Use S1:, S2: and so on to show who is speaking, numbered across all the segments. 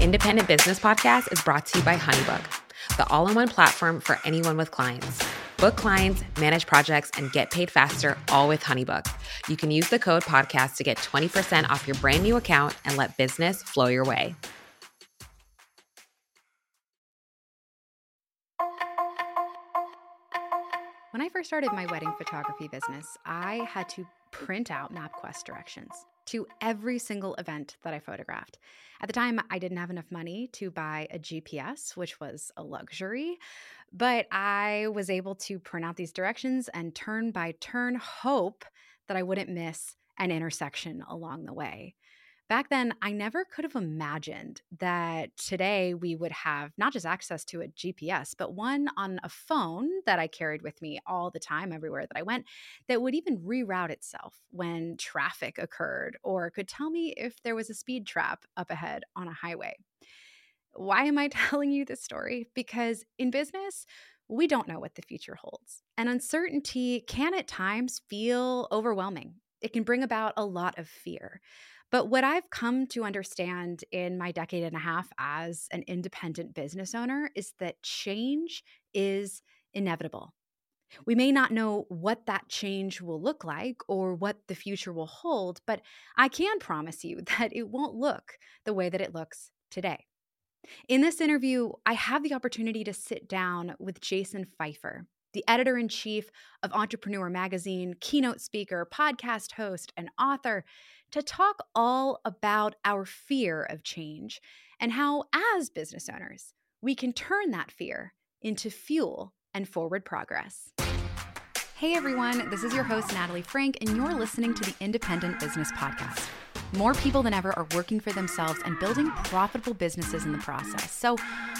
S1: Independent Business Podcast is brought to you by HoneyBook, the all in one platform for anyone with clients. Book clients, manage projects, and get paid faster, all with HoneyBook. You can use the code podcast to get 20% off your brand new account and let business flow your way.
S2: When I first started my wedding photography business, I had to print out MapQuest directions to every single event that I photographed. At the time, I didn't have enough money to buy a GPS, which was a luxury, but I was able to print out these directions and turn by turn hope that I wouldn't miss an intersection along the way back then I never could have imagined that today we would have not just access to a GPS, but one on a phone that I carried with me all the time, everywhere that I went, that would even reroute itself when traffic occurred or could tell me if there was a speed trap up ahead on a highway. Why am I telling you this story? Because in business, we don't know what the future holds, and uncertainty can at times feel overwhelming. It can bring about a lot of fear. But what I've come to understand in my decade and a half as an independent business owner is that change is inevitable. We may not know what that change will look like or what the future will hold, but I can promise you that it won't look the way that it looks today. In this interview, I have the opportunity to sit down with Jason Feifer, the editor in chief of Entrepreneur Magazine, keynote speaker, podcast host, and author to talk all about our fear of change and how, as business owners, we can turn that fear into fuel and forward progress. Hey everyone, this is your host, Natalie Frank, and you're listening to the Independent Business Podcast. More people than ever are working for themselves and building profitable businesses in the process. So,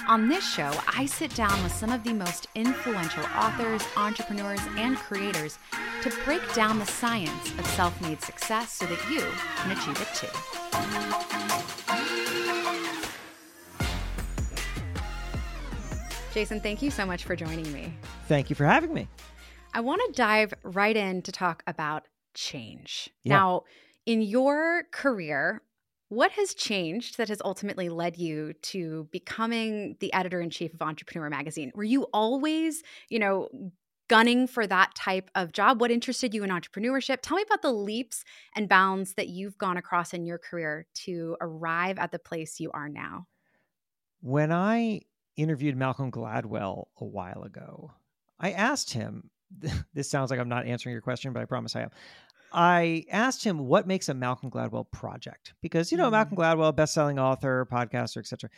S2: on this show, I sit down with some of the most influential authors, entrepreneurs, and creators to break down the science of self made success so that you can achieve it too. Jason, thank you so much for joining me.
S3: Thank you for having me.
S2: I want to dive right in to talk about change. Yeah. Now, in your career, what has changed that has ultimately led you to becoming the editor in chief of Entrepreneur Magazine? Were you always, you know, gunning for that type of job? What interested you in entrepreneurship? Tell me about the leaps and bounds that you've gone across in your career to arrive at the place you are now.
S3: When I interviewed Malcolm Gladwell a while ago, I asked him, this sounds like I'm not answering your question, but I promise I am. I asked him what makes a Malcolm Gladwell project because you know mm. Malcolm Gladwell, best-selling author, podcaster, etc.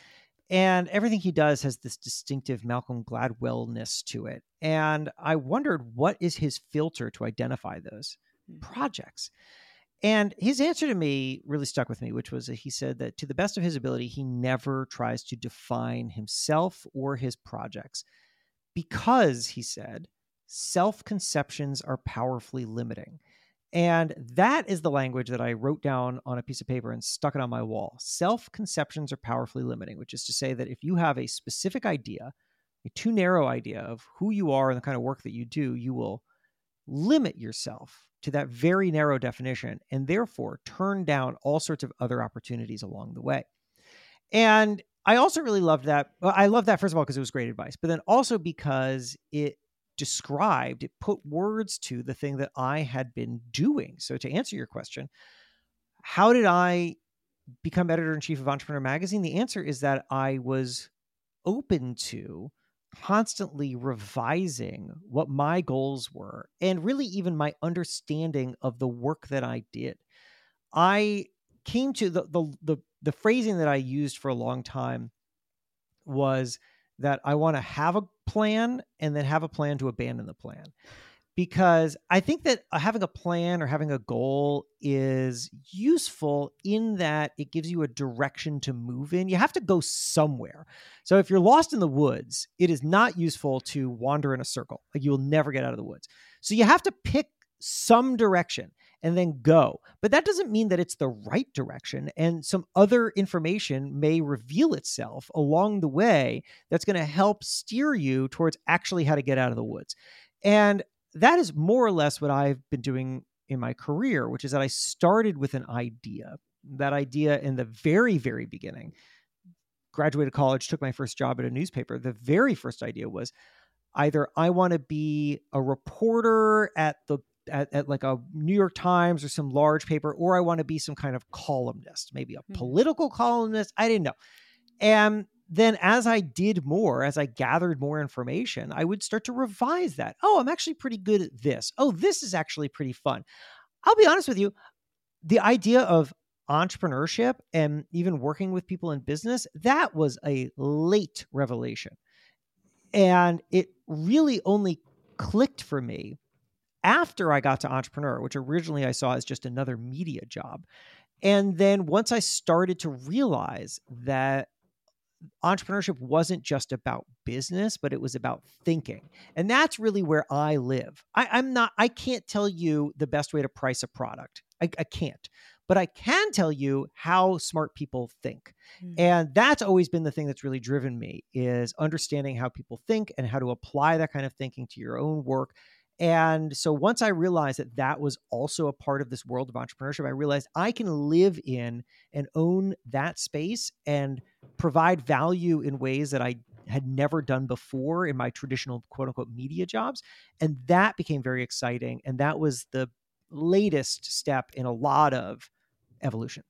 S3: And everything he does has this distinctive Malcolm Gladwellness to it. And I wondered what is his filter to identify those mm. projects. And his answer to me really stuck with me, which was that he said that to the best of his ability, he never tries to define himself or his projects because, he said, self conceptions are powerfully limiting. And that is the language that I wrote down on a piece of paper and stuck it on my wall. Self conceptions are powerfully limiting, which is to say that if you have a specific idea, a too narrow idea of who you are and the kind of work that you do, you will limit yourself to that very narrow definition and therefore turn down all sorts of other opportunities along the way. And I also really loved that. I love that, first of all, because it was great advice, but then also because it described, it put words to the thing that I had been doing. So, to answer your question, how did I become editor in chief of Entrepreneur Magazine? The answer is that I was open to constantly revising what my goals were and really even my understanding of the work that I did. I came to the the the, the phrasing that I used for a long time was that I want to have a plan and then have a plan to abandon the plan. Because I think that uh, having a plan or having a goal is useful in that it gives you a direction to move in. You have to go somewhere. So if you're lost in the woods, it is not useful to wander in a circle. Like you will never get out of the woods. So you have to pick some direction and then go. But that doesn't mean that it's the right direction. And some other information may reveal itself along the way that's going to help steer you towards actually how to get out of the woods. And that is more or less what I've been doing in my career, which is that I started with an idea. That idea in the very, very beginning graduated college, took my first job at a newspaper, the very first idea was either I want to be a reporter at the at, at, like a New York Times or some large paper, or I want to be some kind of columnist, maybe a mm-hmm. political columnist. I didn't know. And then as I did more, as I gathered more information, I would start to revise that. Oh, I'm actually pretty good at this. Oh, this is actually pretty fun. I'll be honest with you, the idea of entrepreneurship and even working with people in business, that was a late revelation. And it really only clicked for me after I got to entrepreneur, which originally I saw as just another media job. And then once I started to realize that entrepreneurship wasn't just about business, but it was about thinking. And that's really where I live. I, am not, I can't tell you the best way to price a product. I, I can't. But I can tell you how smart people think. Mm-hmm. And that's always been the thing that's really driven me is understanding how people think and how to apply that kind of thinking to your own work and so once I realized that that was also a part of this world of entrepreneurship, I realized I can live in and own that space and provide value in ways that I had never done before in my traditional quote unquote media jobs. And that became very exciting. And that was the latest step in a lot of evolution.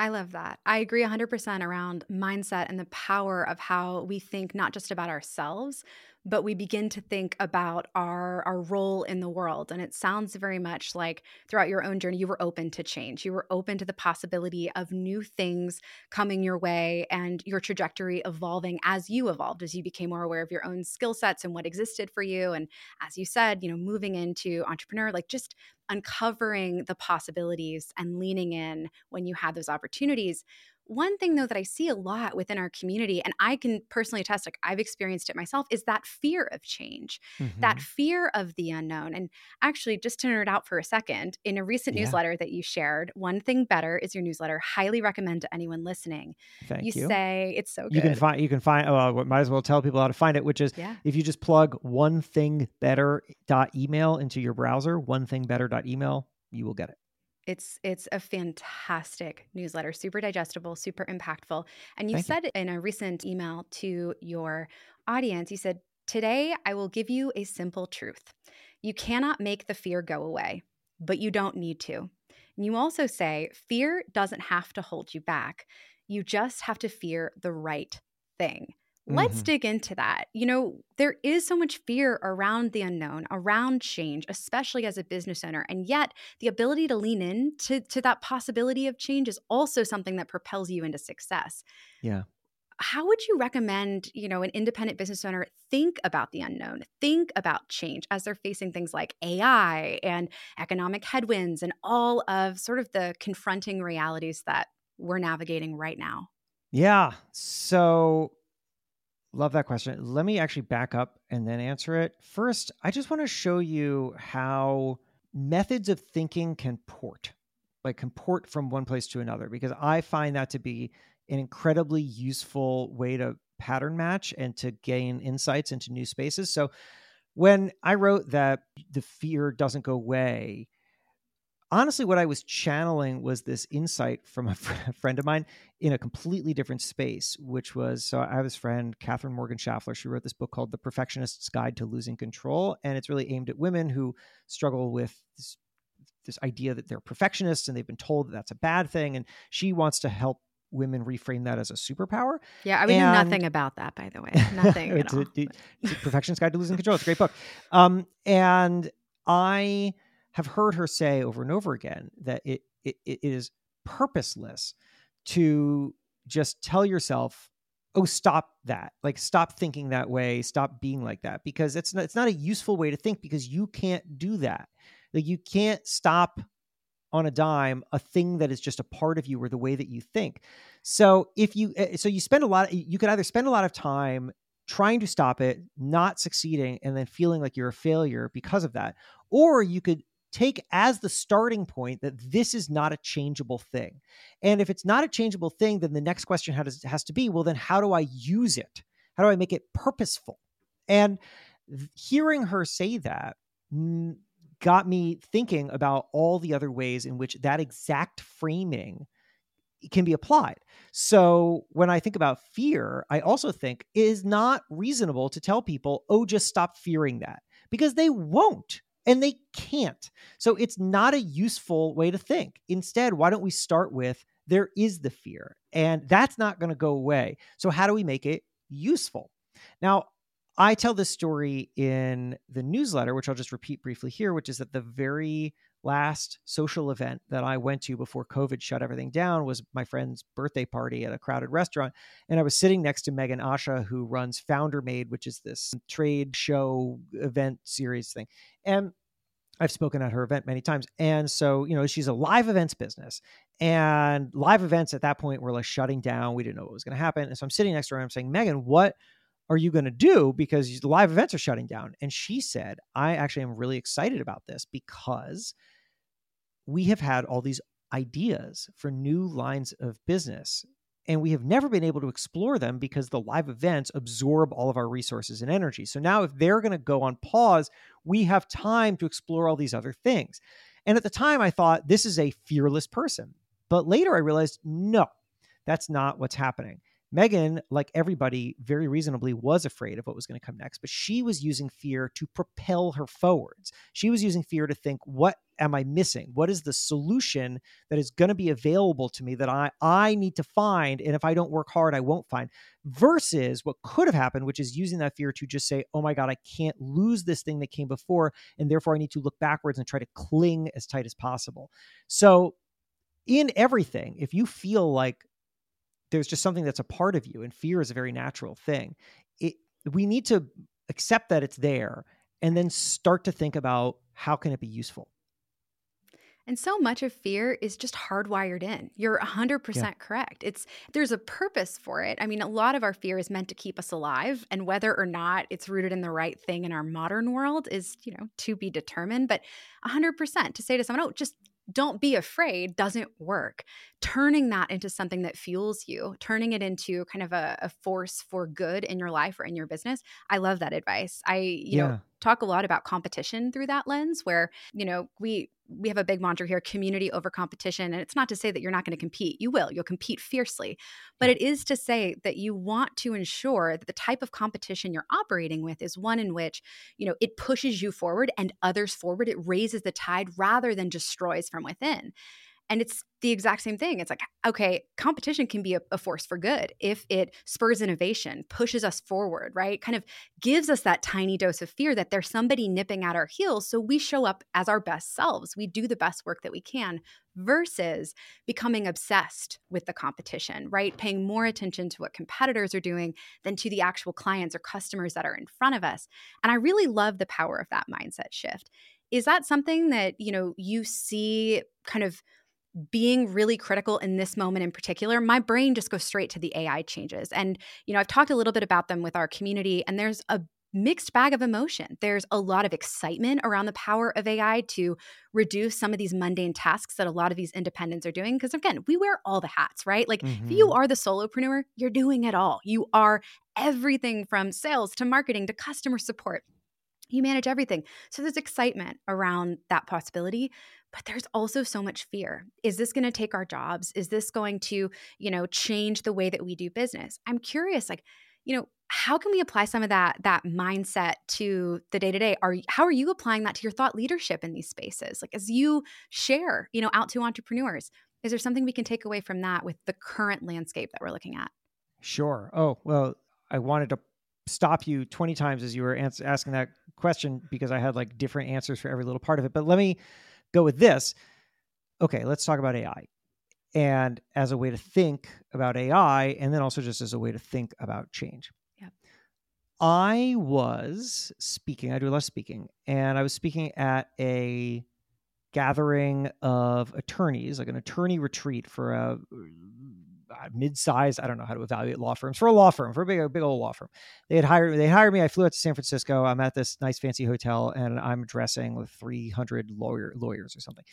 S2: I love that. I agree 100% around mindset and the power of how we think not just about ourselves, but we begin to think about our our role in the world. And it sounds very much like throughout your own journey you were open to change. You were open to the possibility of new things coming your way and your trajectory evolving as you evolved as you became more aware of your own skill sets and what existed for you. And as you said you know moving into entrepreneur like just uncovering the possibilities and leaning in when you had those opportunities one thing though that I see a lot within our community, and I can personally attest, like I've experienced it myself, is that fear of change, mm-hmm. that fear of the unknown. And actually, just to nerd out for a second, in a recent yeah. newsletter that you shared, One Thing Better is your newsletter. Highly recommend to anyone listening.
S3: Thank you.
S2: You say it's so good.
S3: You can find you can find oh might as well tell people how to find it, which is yeah. if you just plug one thing better dot email into your browser, one thing better dot email, you will get it.
S2: It's it's a fantastic newsletter, super digestible, super impactful. And you Thank said you. in a recent email to your audience, you said, "Today I will give you a simple truth. You cannot make the fear go away, but you don't need to." And you also say, "Fear doesn't have to hold you back. You just have to fear the right thing." Let's mm-hmm. dig into that. You know, there is so much fear around the unknown, around change, especially as a business owner. And yet, the ability to lean in to, to that possibility of change is also something that propels you into success.
S3: Yeah.
S2: How would you recommend, you know, an independent business owner think about the unknown, think about change as they're facing things like AI and economic headwinds and all of sort of the confronting realities that we're navigating right now?
S3: Yeah. So Love that question. Let me actually back up and then answer it. First, I just want to show you how methods of thinking can port, like can port from one place to another, because I find that to be an incredibly useful way to pattern match and to gain insights into new spaces. So when I wrote that the fear doesn't go away, honestly, what I was channeling was this insight from a, friend of mine in a completely different space, which was so I have this friend, Katherine Morgan Schafler. She wrote this book called The Perfectionist's Guide to Losing Control. And it's really aimed at women who struggle with this, this idea that they're perfectionists and they've been told that that's a bad thing. And she wants to help women reframe that as a superpower.
S2: Yeah, I would know nothing about that, by the way. Nothing. it's, a,
S3: it's a Perfectionist Guide to Losing Control. It's a great book. Um, and I have heard her say over and over again that it, it, it is purposeless to just tell yourself oh stop that. Like stop thinking that way. Stop being like that. Because it's not, it's not a useful way to think because you can't do that. Like you can't stop on a dime a thing that is just a part of you or the way that you think. So if you eh, so you spend a lot you could either spend a lot of time trying to stop it not succeeding and then feeling like you're a failure because of that or you could take as the starting point that this is not a changeable thing. And if it's not a changeable thing, then the next question has, has to be well, then how do I use it? How do I make it purposeful? And hearing her say that got me thinking about all the other ways in which that exact framing can be applied. So when I think about fear, I also think it is not reasonable to tell people, oh, just stop fearing that because they won't and they can't. So it's not a useful way to think. Instead, why don't we start with there is the fear and that's not going to go away. So, how do we make it useful? Now, I tell this story in the newsletter, which I'll just repeat briefly here, which is that the very last social event that I went to before COVID shut everything down was my friend's birthday party at a crowded restaurant. And I was sitting next to Meghan Asha, who runs FounderMade, which is this trade show event series thing. And I've spoken at her event many times. And so, you know, she's a live events business. And live events at that point were like shutting down. We didn't know what was going to happen. And so I'm sitting next to her and I'm saying, Meghan, what are you going to do? Because the live events are shutting down. And she said, I actually am really excited about this because we have had all these ideas for new lines of business and we have never been able to explore them because the live events absorb all of our resources and energy. So now, if they're going to go on pause, we have time to explore all these other things. And at the time, I thought this is a fearless person. But later, I realized no, that's not what's happening. Meghan, like everybody, very reasonably was afraid of what was going to come next, but she was using fear to propel her forwards. She was using fear to think, what am I missing? What is the solution that is going to be available to me that I, I need to find? And if I don't work hard, I won't find. Versus what could have happened, which is using that fear to just say, oh my God, I can't lose this thing that came before. And therefore, I need to look backwards and try to cling as tight as possible. So, in everything, if you feel like there's just something that's a part of you and fear is a very natural thing it, we need to accept that it's there and then start to think about how can it be useful
S2: and so much of fear is just hardwired in. You're 100% yeah. correct. It's there's a purpose for it. I mean, a lot of our fear is meant to keep us alive and whether or not it's rooted in the right thing in our modern world is, you know, to be determined, but 100% to say to someone, "Oh, just don't be afraid doesn't work. Turning that into something that fuels you, turning it into kind of a, a, force for good in your life or in your business. I love that advice. I, you yeah. know, talk a lot about competition through that lens where, you know, we we have a big mantra here community over competition and it's not to say that you're not going to compete. You will. You'll compete fiercely. But it is to say that you want to ensure that the type of competition you're operating with is one in which you know it pushes you forward and others forward. It raises the tide rather than destroys from within and it's the exact same thing. It's like, okay, competition can be a, a, force for good if it spurs innovation, pushes us forward, right? Kind of gives us that tiny dose of fear that there's somebody nipping at our heels. So we show up as our best selves. We do the best work that we can versus becoming obsessed with the competition, right? Paying more attention to what competitors are doing than to the actual clients or customers that are in front of us. And I really love the power of that mindset shift. Is that something that, you know, you see kind of being really critical in this moment in particular, my brain just goes straight to the AI changes. And, you know, I've talked a little bit about them with our community, and there's a mixed bag of emotion. There's a lot of excitement around the power of AI to reduce some of these mundane tasks that a lot of these independents are doing. Because again, we wear all the hats, right? Like mm-hmm. if you mm-hmm. are the solopreneur, you're doing it all. You are everything from sales to marketing to customer support. You manage everything. So there's excitement around that possibility but there's also so much fear. Is this going to take our jobs? Is this going to you know change the way that we do business? I'm curious like you know how can we apply some of that that mindset to the day to day are how are you applying that to your thought leadership in these spaces? Like as you share you know out to entrepreneurs is there something we can take away from that with the current landscape that we're looking at?
S3: Sure. Oh well i wanted to stop you 20 times as you were ans- asking that question because i had like different answers for every little part of it but let me go with this. Okay, let's talk about AI. And as a way to think about AI, and then also just as a way to think about change.
S2: Yeah.
S3: I was speaking, I do a lot of speaking, and I was speaking at a gathering of attorneys, like an attorney retreat for a mid-sized, I don't know how to evaluate law firms for a law firm, for a big, big old law firm. They had hired me. They hired me. I flew out to San Francisco. I'm at this nice fancy hotel, and I'm addressing with 300 lawyer lawyers or something.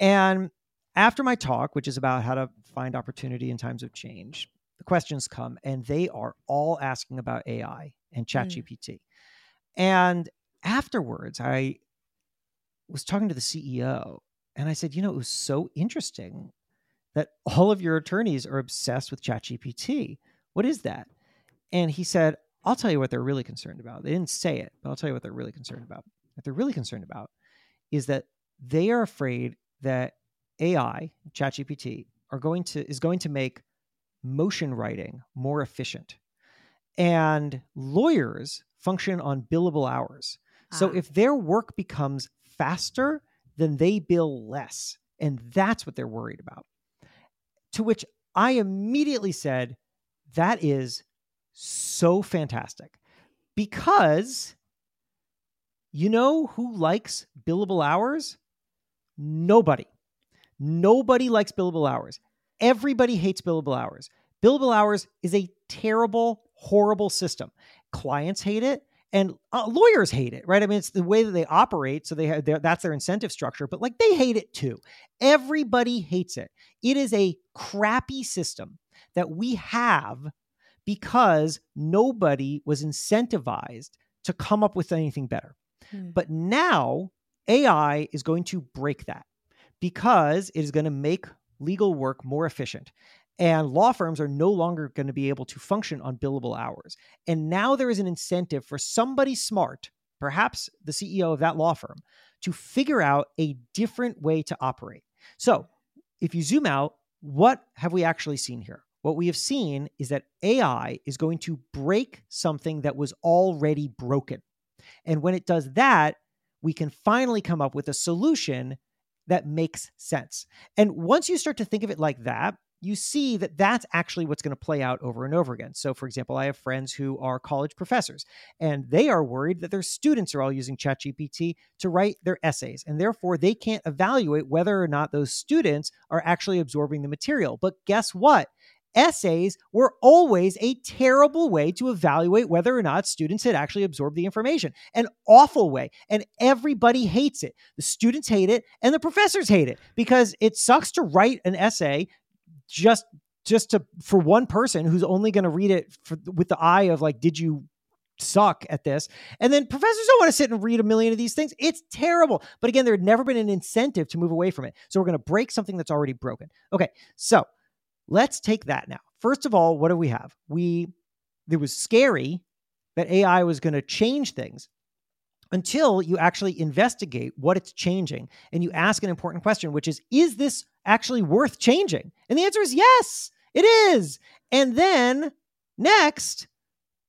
S3: And after my talk, which is about how to find opportunity in times of change, the questions come, and they are all asking about AI and ChatGPT. Mm. And afterwards, I was talking to the CEO, and I said, you know, it was so interesting that all of your attorneys are obsessed with ChatGPT. What is that? And he said, I'll tell you what they're really concerned about. They didn't say it, but I'll tell you what they're really concerned about. What they're really concerned about is that they are afraid that AI, ChatGPT, are going to is going to make motion writing more efficient. And lawyers function on billable hours. So
S2: Ah.
S3: if their work becomes faster, then they bill less. And that's what they're worried about. To which I immediately said, that is so fantastic. Because you know who likes billable hours? Nobody. Nobody likes billable hours. Everybody hates billable hours. Billable hours is a terrible, horrible system. Clients hate it and uh, lawyers hate it, right? I mean, it's the way that they operate. So they have their, that's their incentive structure, but like they hate it too. Everybody hates it. It is a crappy system that we have because nobody was incentivized to come up with anything better.
S2: Hmm.
S3: But now AI is going to break that because it is going to make legal work more efficient. And law firms are no longer going to be able to function on billable hours. And now there is an incentive for somebody smart, perhaps the CEO of that law firm, to figure out a different way to operate. So if you zoom out, what have we actually seen here? What we have seen is that AI is going to break something that was already broken. And when it does that, we can finally come up with a solution that makes sense. And once you start to think of it like that, you see that that's actually what's going to play out over and over again. So, for example, I have friends who are college professors, and they are worried that their students are all using ChatGPT to write their essays, and therefore they can't evaluate whether or not those students are actually absorbing the material. But guess what? Essays were always a terrible way to evaluate whether or not students had actually absorbed the information. An awful way. And everybody hates it. The students hate it and the professors hate it because it sucks to write an essay just just to for one person who's only going to read it for, with the eye of like did you suck at this? And then professors don't want to sit and read a million of these things. It's terrible. But again there had never been an incentive to move away from it. So we're going to break something that's already broken. Okay so let's take that now. First of all what do we have? We it was scary that ai was going to change things until you actually investigate what it's changing and you ask an important question, which is, is this actually worth changing? And the answer is yes, it is. And then next,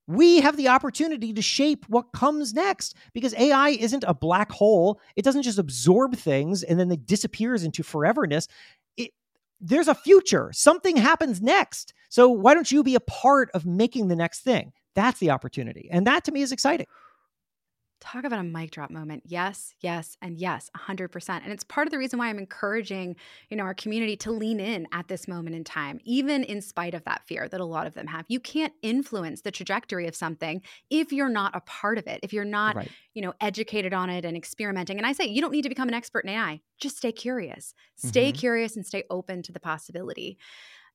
S3: we have the opportunity to shape what comes next because AI isn't a black hole. It doesn't just absorb things and then it disappears into foreverness. It, there's a future. Something happens next. So why don't you be a part of making the next thing? That's the opportunity. And that to me is exciting.
S2: Talk about a mic drop moment. Yes, yes, and yes, 100%. And it's part of the reason why I'm encouraging, you know, our community to lean in at this moment in time, even in spite of that fear that a lot of them have. You can't influence the trajectory of something if you're not a part of it, if you're not,
S3: Right.
S2: you know, educated on it and experimenting. And I say you don't need to become an expert in AI. Just stay curious. Stay
S3: Mhm.
S2: curious and stay open to the possibility.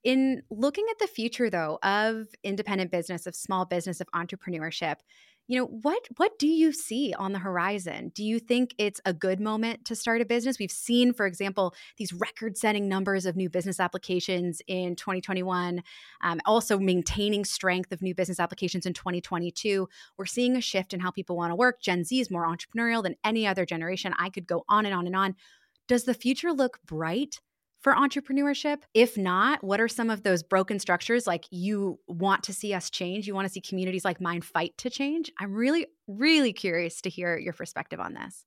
S2: In looking at the future though of independent business, of small business, of entrepreneurship, you know what what do you see on the horizon? Do you think it's a good moment to start a business? We've seen for example these record setting numbers of new business applications in 2021 um, also maintaining strength of new business applications in 2022 we're seeing a shift in how people want to work. Gen z is more entrepreneurial than any other generation. I could go on and on and on. Does the future look bright for entrepreneurship? If not, what are some of those broken structures like you want to see us change? You want to see communities like mine fight to change? I'm really, really curious to hear your perspective on this.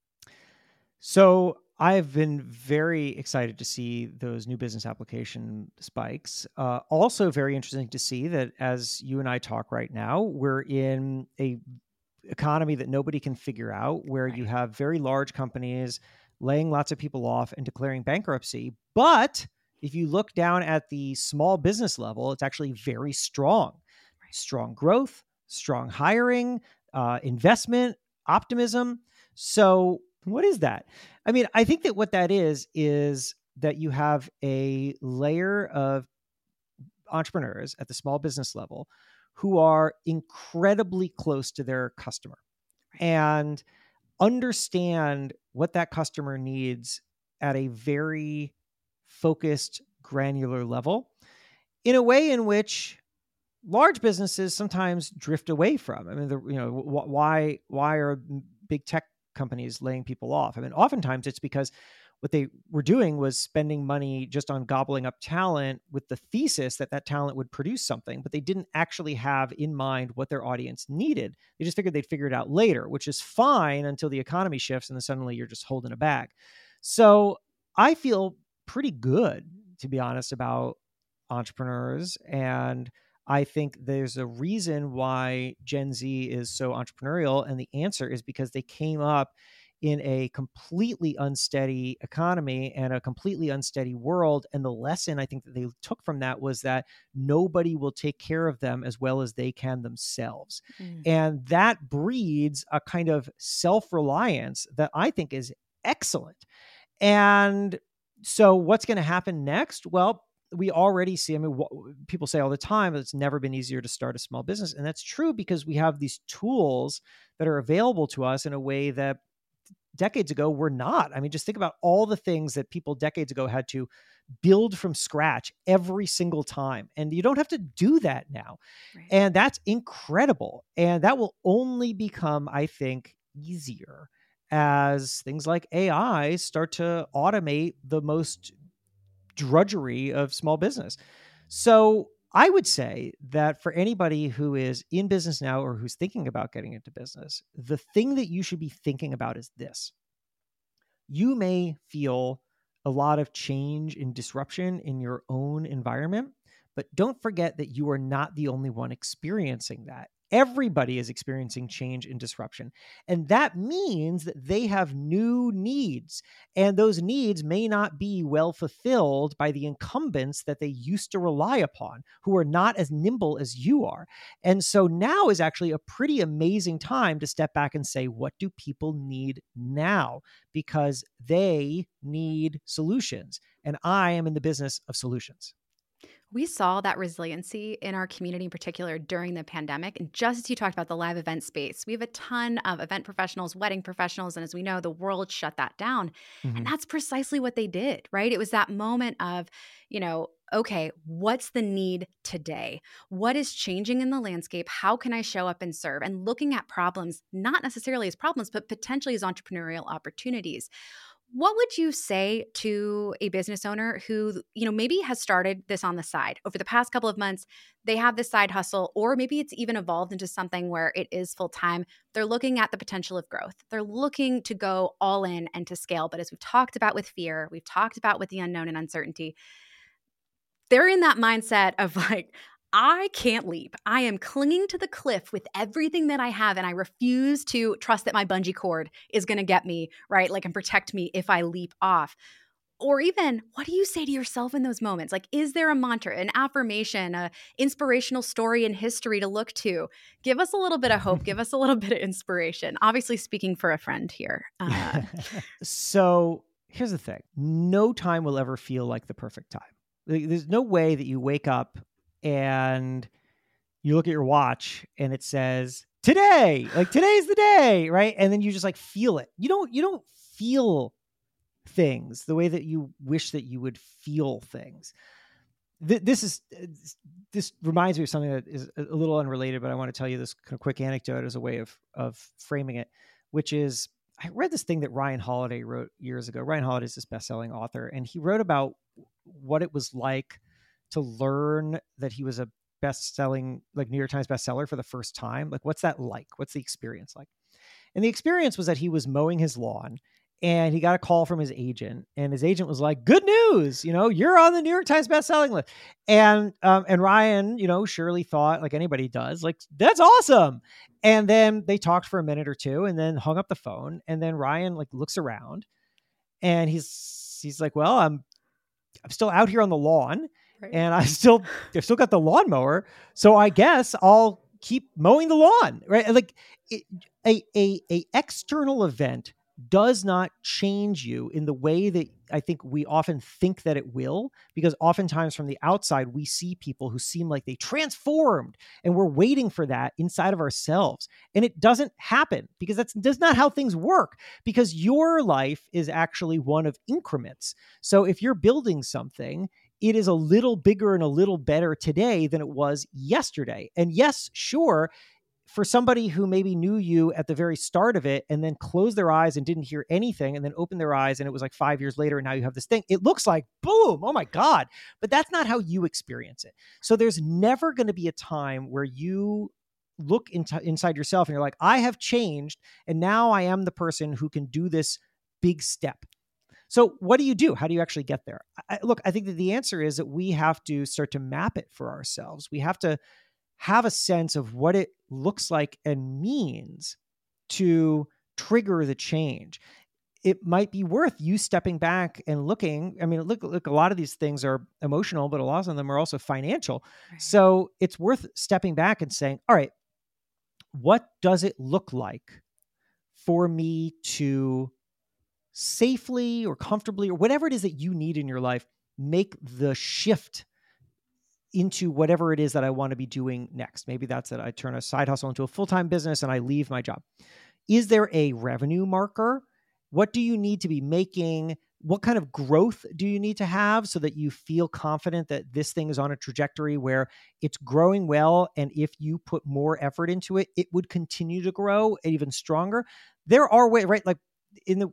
S3: So I've been very excited to see those new business application spikes. Uh, also, very interesting to see that as you and I talk right now, we're in a economy that nobody can figure out, where you have very large companies laying lots of people off and declaring bankruptcy. But if you look down at the small business level, it's actually very strong. Strong growth, strong hiring, uh, investment, optimism. So, what is that? I mean, I think that what that is is that you have a layer of entrepreneurs at the small business level who are incredibly close to their customer and understand what that customer needs at a very focused granular level in a way in which large businesses sometimes drift away from. I mean, the, you know, why why are big tech companies laying people off? I mean, oftentimes it's because what they were doing was spending money just on gobbling up talent with the thesis that that talent would produce something, but they didn't actually have in mind what their audience needed. They just figured they'd figure it out later, which is fine until the economy shifts and then suddenly you're just holding a bag. So I feel pretty good, to be honest, about entrepreneurs and I think there's a reason why Gen Z is so entrepreneurial. And the answer is because they came up in a completely unsteady economy and a completely unsteady world. And the lesson I think that they took from that was that nobody will take care of them as well as they can themselves. Mm. And that breeds a kind of self reliance that I think is excellent. And so, what's going to happen next? Well, we already see i mean what, people say all the time it's never been easier to start a small business and that's true because we have these tools that are available to us in a way that decades ago were not i mean just think about all the things that people decades ago had to build from scratch every single time and you don't have to do that now right. and that's incredible and that will only become i think easier as things like ai start to automate the most drudgery of small business. So I would say that for anybody who is in business now or who's thinking about getting into business, the thing that you should be thinking about is this. You may feel a lot of change and disruption in your own environment, but don't forget that you are not the only one experiencing that. Everybody is experiencing change and disruption. And that means that they have new needs. And those needs may not be well fulfilled by the incumbents that they used to rely upon, who are not as nimble as you are. And so now is actually a pretty amazing time to step back and say, what do people need now? Because they need solutions. And I am in the business of solutions
S2: we saw that resiliency in our community in particular during the pandemic. And just as you talked about the live event space, we have a ton of event professionals, wedding professionals. And as we know, the world shut that down. Mm-hmm. And that's precisely what they did, right? It was that moment of, you know, okay, what's the need today? What is changing in the landscape? How can I show up and serve? And looking at problems, not necessarily as problems, but potentially as entrepreneurial opportunities what would you say to a business owner who you know maybe has started this on the side? Over the past couple of months they have this side hustle or maybe it's even evolved into something where it is full time they're looking at the potential of growth. They're looking to go all in and to scale but as we've talked about with fear we've talked about with the unknown and uncertainty they're in that mindset of like I can't leap. I am clinging to the cliff with everything that I have, and I refuse to trust that my bungee cord is going to get me, right? Like, and protect me if I leap off. Or even, what do you say to yourself in those moments? Like, is there a mantra, an affirmation, a inspirational story in history to look to? Give us a little bit of hope. give us a little bit of inspiration. Obviously, speaking for a friend here. Uh,
S3: so here's the thing: no time will ever feel like the perfect time. There's no way that you wake up and you look at your watch and it says today like today's the day right? And then you just like feel it. You don't you don't feel things the way that you wish that you would feel things. Th- this is uh, this reminds me of something that is a little unrelated but i want to tell you this kind of quick anecdote as a way of of framing it which is i read this thing that ryan holiday wrote years ago. Ryan holiday is this best-selling author and he wrote about what it was like to learn that he was a best selling like New York Times bestseller for the first time? Like what's that like? What's the experience like? And the experience was that he was mowing his lawn and he got a call from his agent and his agent was like good news you know you're on the new york times best-selling list and um, and ryan you know surely thought like anybody does like that's awesome and then they talked for a minute or two and then hung up the phone and then ryan like looks around and he's he's like well i'm i'm still out here on the lawn And I still, I've still got the lawnmower, so I guess I'll keep mowing the lawn, right? Like it, a a a external event does not change you in the way that I think we often think that it will, because oftentimes from the outside, we see people who seem like they transformed and we're waiting for that inside of ourselves. And it doesn't happen because that's, that's not how things work, because your life is actually one of increments. So if you're building something, it is a little bigger and a little better today than it was yesterday. And yes, sure, for somebody who maybe knew you at the very start of it and then closed their eyes and didn't hear anything and then opened their eyes and it was like five years later and now you have this thing, it looks like boom, oh my God. But that's not how you experience it. So there's never going to be a time where you look into, inside yourself and you're like, I have changed and now I am the person who can do this big step. So, what do you do? How do you actually get there? I, look, I think that the answer is that we have to start to map it for ourselves. We have to have a sense of what it looks like and means to trigger the change. It might be worth you stepping back and looking. I mean, look, look, a lot of these things are emotional, but a lot of them are also financial. Right. So it's worth stepping back and saying, all right, what does it look like for me to safely or comfortably or whatever it is that you need in your life make the shift into whatever it is that I want to be doing next. Maybe that's that I turn a side hustle into a full time business and I leave my job. Is there a revenue marker? What do you need to be making? What kind of growth do you need to have so that you feel confident that this thing is on a trajectory where it's growing well? And if you put more effort into it, it would continue to grow even stronger. There are ways, right? Like in the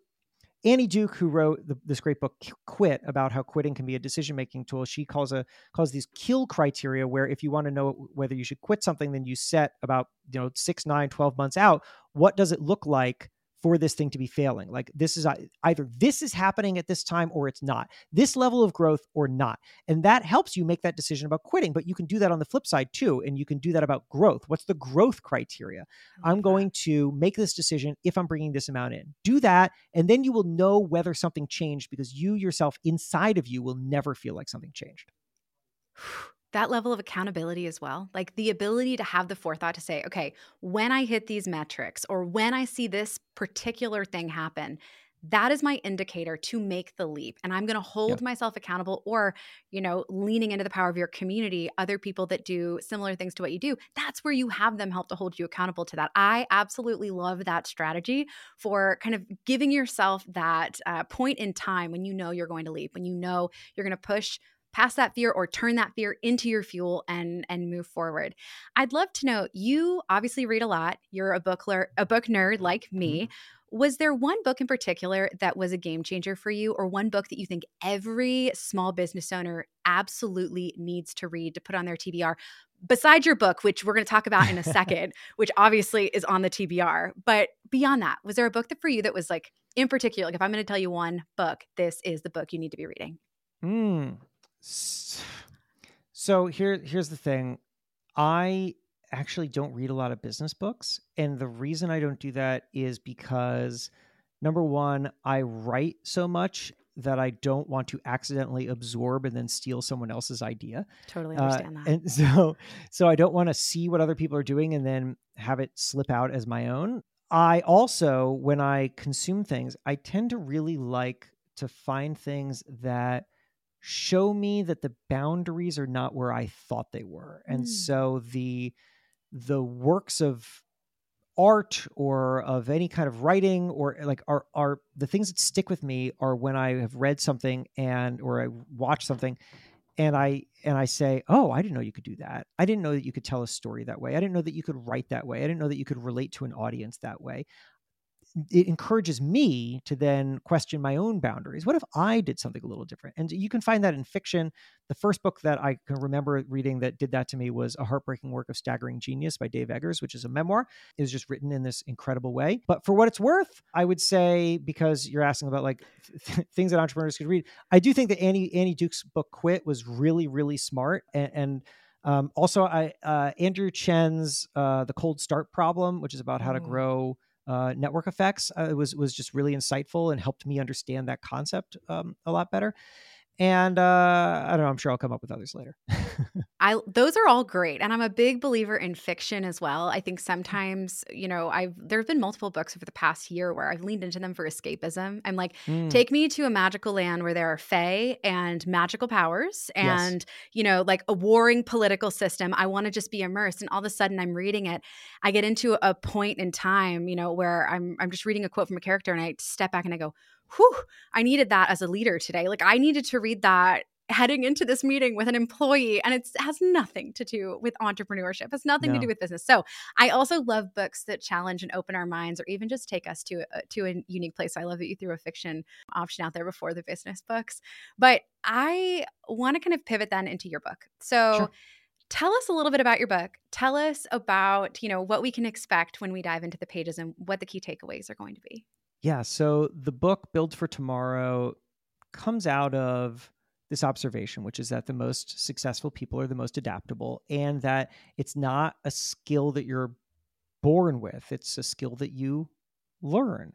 S3: Annie Duke, who wrote the, this great book "Quit" about how quitting can be a decision-making tool, she calls a calls these kill criteria. Where if you want to know whether you should quit something, then you set about you know six, nine, 12 months out. What does it look like for this thing to be failing. Like this is either this is happening at this time or it's not. This level of growth or not. And that helps you make that decision about quitting, but you can do that on the flip side too and you can do that about growth. What's the growth criteria? I'm going to make this decision if I'm bringing this amount in. Do that and then you will know whether something changed because you yourself inside of you will never feel like something changed
S2: that level of accountability as well. Like the ability to have the forethought to say, okay, when I hit these metrics or when I see this particular thing happen, that is my indicator to make the leap and i'm going to hold yep. myself accountable or you know leaning into the power of your community other people that do similar things to what you do that's where you have them help to hold you accountable to that i absolutely love that strategy for kind of giving yourself that uh, point in time when you know you're going to leap when you know you're going to push past that fear or turn that fear into your fuel and and move forward. I'd love to know you obviously read a lot. You're a book ler- a book nerd like me. Mm-hmm. Was there one book in particular that was a game changer for you or one book that you think every small business owner absolutely needs to read to put on their TBR? Besides your book, which we're going to talk about in a second, which obviously is on the TBR, but beyond that, was there a book that for you that was like in particular, like if I'm going to tell you one book, this is the book you need to be reading?
S3: Hmm. So here here's the thing. I actually don't read a lot of business books and the reason I don't do that is because number 1, I write so much that I don't want to accidentally absorb and then steal someone else's idea.
S2: Totally uh, understand
S3: uh,
S2: that.
S3: And so so I don't want to see what other people are doing and then have it slip out as my own. I also when I consume things, I tend to really like to find things that show me that the boundaries are not where I thought they were. And mm. so the the works of art or of any kind of writing or like are are the things that stick with me are when I have read something and or I watch something and I and I say, "Oh, I didn't know you could do that. I didn't know that you could tell a story that way. I didn't know that you could write that way. I didn't know that you could relate to an audience that way it encourages me to then question my own boundaries. What if I did something a little different? And you can find that in fiction. The first book that I can remember reading that did that to me was A Heartbreaking Work of Staggering Genius by Dave Eggers, which is a memoir. It was just written in this incredible way. But for what it's worth, I would say, because you're asking about like th- things that entrepreneurs could read, I do think that Annie, Annie Duke's book Quit was really, really smart. And, and um, also, I uh, Andrew Chen's uh, The Cold Start Problem, which is about how to mm. grow uh, network effects uh, was was just really insightful and helped me understand that concept um, a lot better. And uh, I don't know. I'm sure I'll come up with others later.
S2: I those are all great, and I'm a big believer in fiction as well. I think sometimes, you know, I've there have been multiple books over the past year where I've leaned into them for escapism. I'm like, mm. take me to a magical land where there are fae and magical powers, and yes. you know, like a warring political system. I want to just be immersed, and all of a sudden, I'm reading it. I get into a point in time, you know, where I'm I'm just reading a quote from a character, and I step back and I go, whew, I needed that as a leader today. Like I needed to read that heading into this meeting with an employee and it has nothing to do with entrepreneurship. It has nothing
S3: No.
S2: to do with business. So i also love books that challenge and open our minds or even just take us to a, to a unique place. So i love that you threw a fiction option out there before the business books. But i want to kind of pivot then into your book. So
S3: Sure.
S2: tell us a little bit about your book. Tell us about you know what we can expect when we dive into the pages and what the key takeaways are going to be
S3: Yeah. So the book Build for Tomorrow comes out of this observation, which is that the most successful people are the most adaptable, and that it's not a skill that you're born with, it's a skill that you learn.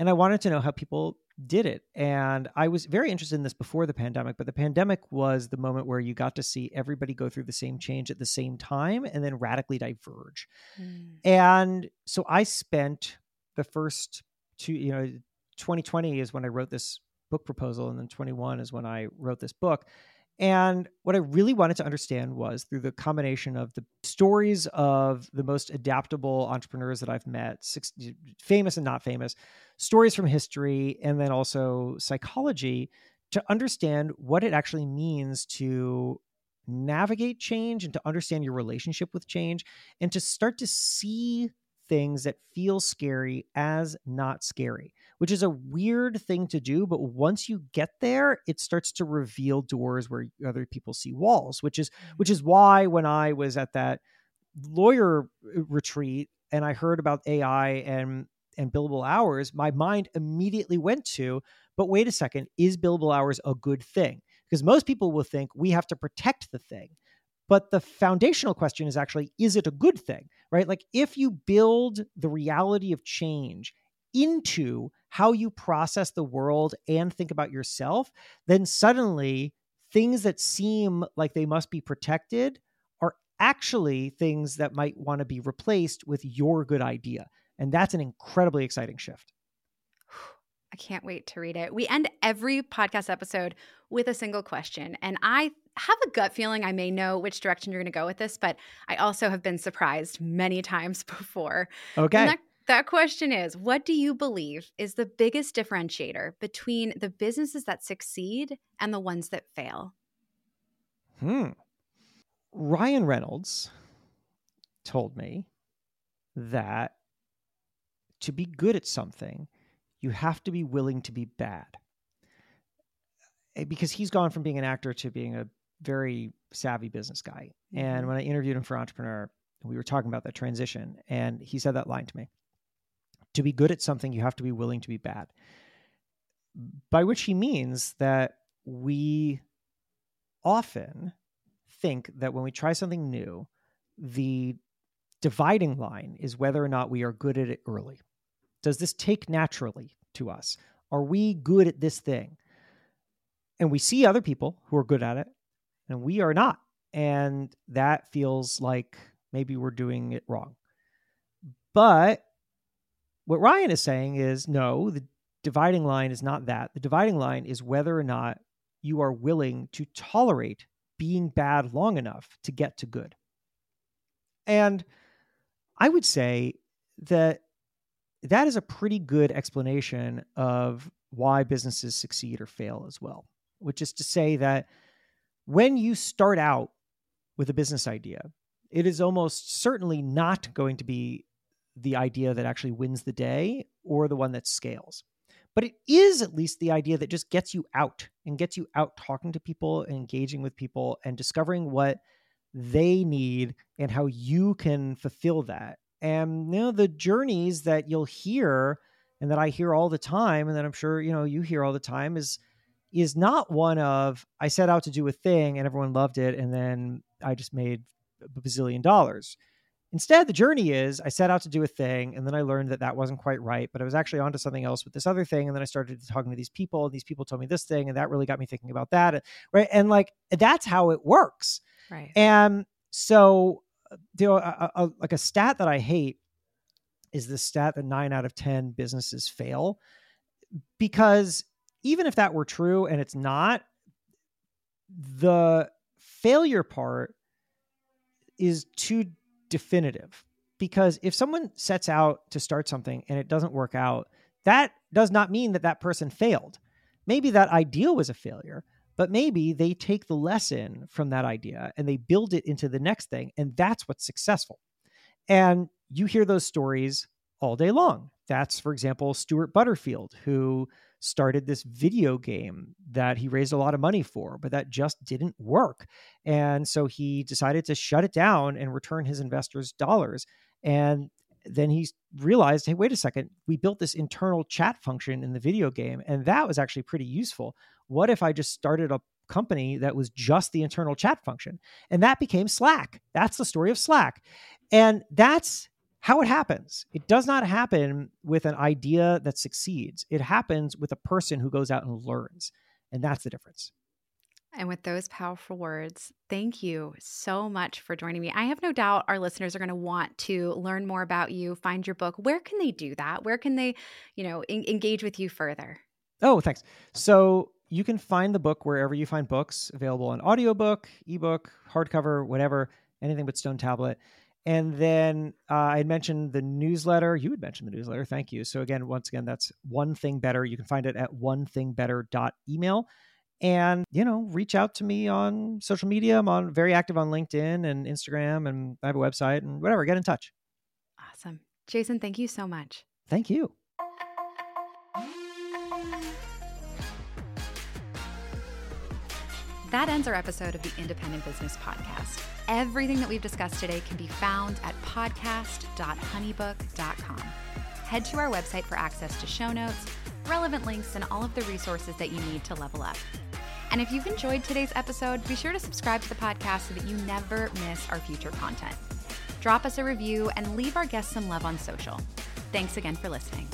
S3: And I wanted to know how people did it. And I was very interested in this before the pandemic, but the pandemic was the moment where you got to see everybody go through the same change at the same time and then radically diverge. Mm. And so I spent the first two, you know, 2020 is when I wrote this book proposal, and then 21 is when I wrote this book. And what I really wanted to understand was through the combination of the stories of the most adaptable entrepreneurs that I've met, six, famous and not famous, stories from history, and then also psychology to understand what it actually means to navigate change and to understand your relationship with change and to start to see things that feel scary as not scary, which is a weird thing to do. But once you get there, it starts to reveal doors where other people see walls, which is which is why when I was at that lawyer uh, retreat and I heard about AI and and billable hours, my mind immediately went to, but wait a second, is billable hours a good thing? Because most people will think we have to protect the thing. But the foundational question is actually, is it a good thing? Right? Like if you build the reality of change into how you process the world and think about yourself, then suddenly things that seem like they must be protected are actually things that might want to be replaced with your good idea. And that's an incredibly exciting shift.
S2: Can't wait to read it. We end every podcast episode with a single question. And I have a gut feeling I may know which direction you're going to go with this, but I also have been surprised many times before.
S3: Okay.
S2: And that, that question is What do you believe is the biggest differentiator between the businesses that succeed and the ones that fail?
S3: Hmm. Ryan Reynolds told me that to be good at something, you have to be willing to be bad. Eh, Because he's gone from being an actor to being a very savvy business guy. And
S2: Mhm.
S3: when I interviewed him for Entrepreneur, we were talking about that transition, and he said that line to me. To be good at something, you have to be willing to be bad. By which he means that we often think that when we try something new, the dividing line is whether or not we are good at it early. Does this take naturally to us? Are we good at this thing? And we see other people who are good at it, and we are not. And that feels like maybe we're doing it wrong. But what Ryan is saying is no, the dividing line is not that. The dividing line is whether or not you are willing to tolerate being bad long enough to get to good. And I would say that that is a pretty good explanation of why businesses succeed or fail as well, which is to say that when you start out with a business idea, it is almost certainly not going to be the idea that actually wins the day or the one that scales. But it is at least the idea that just gets you out and gets you out talking to people engaging with people and discovering what they need and how you can fulfill that. And you know the journeys that you'll hear and that I hear all the time and that I'm sure you know you hear all the time is is not one of I set out to do a thing and everyone loved it and then I just made a bazillion dollars. Instead, the journey is I set out to do a thing and then I learned that that wasn't quite right, but I was actually onto something else with this other thing. And then I started talking to these people and these people told me this thing and that really got me thinking about that. Right. And like that's how it works.
S2: Right.
S3: And so, you a, a, like a stat that I hate is the stat that nine out of 10 businesses fail. Because even if that were true and it's not, the failure part is too definitive. Because if someone sets out to start something and it doesn't work out, that does not mean that that person failed. Maybe that ideal was a failure, But maybe they take the lesson from that idea and they build it into the next thing. And that's what's successful. And you hear those stories all day long. That's, for example, Stewart Butterfield, who started this video game that he raised a lot of money for, but that just didn't work. And so he decided to shut it down and return his investors' dollars. And then he realized, hey, wait a second, we built this internal chat function in the video game, and that was actually pretty useful. What if I just started a company that was just the internal chat function? And that became Slack. That's the story of Slack. And that's how it happens. It does not happen with an idea that succeeds. It happens with a person who goes out and learns. And that's the difference.
S2: And with those powerful words, thank you so much for joining me. I have no doubt our listeners are going to want to learn more about you, find your book. Where can they do that? Where can they, you know, en- engage with you further?
S3: Oh, thanks. So you can find the book wherever you find books, available on audiobook, ebook, hardcover, whatever, anything but Stone Tablet. And then uh, I had mentioned the newsletter. You had mentioned the newsletter. Thank you. So again, once again, that's one thing better. You can find it at one thing better email. And, you know, reach out to me on social media. I'm on very active on LinkedIn and Instagram and I have a website and whatever. Get in touch.
S2: Awesome. Jason, thank you so much.
S3: Thank you.
S2: That ends our episode of the Independent Business Podcast. Everything that we've discussed today can be found at podcast.honeybook.com. Head to our website for access to show notes, relevant links, and all of the resources that you need to level up. And if you've enjoyed today's episode, be sure to subscribe to the podcast so that you never miss our future content. Drop us a review and leave our guests some love on social. Thanks again for listening.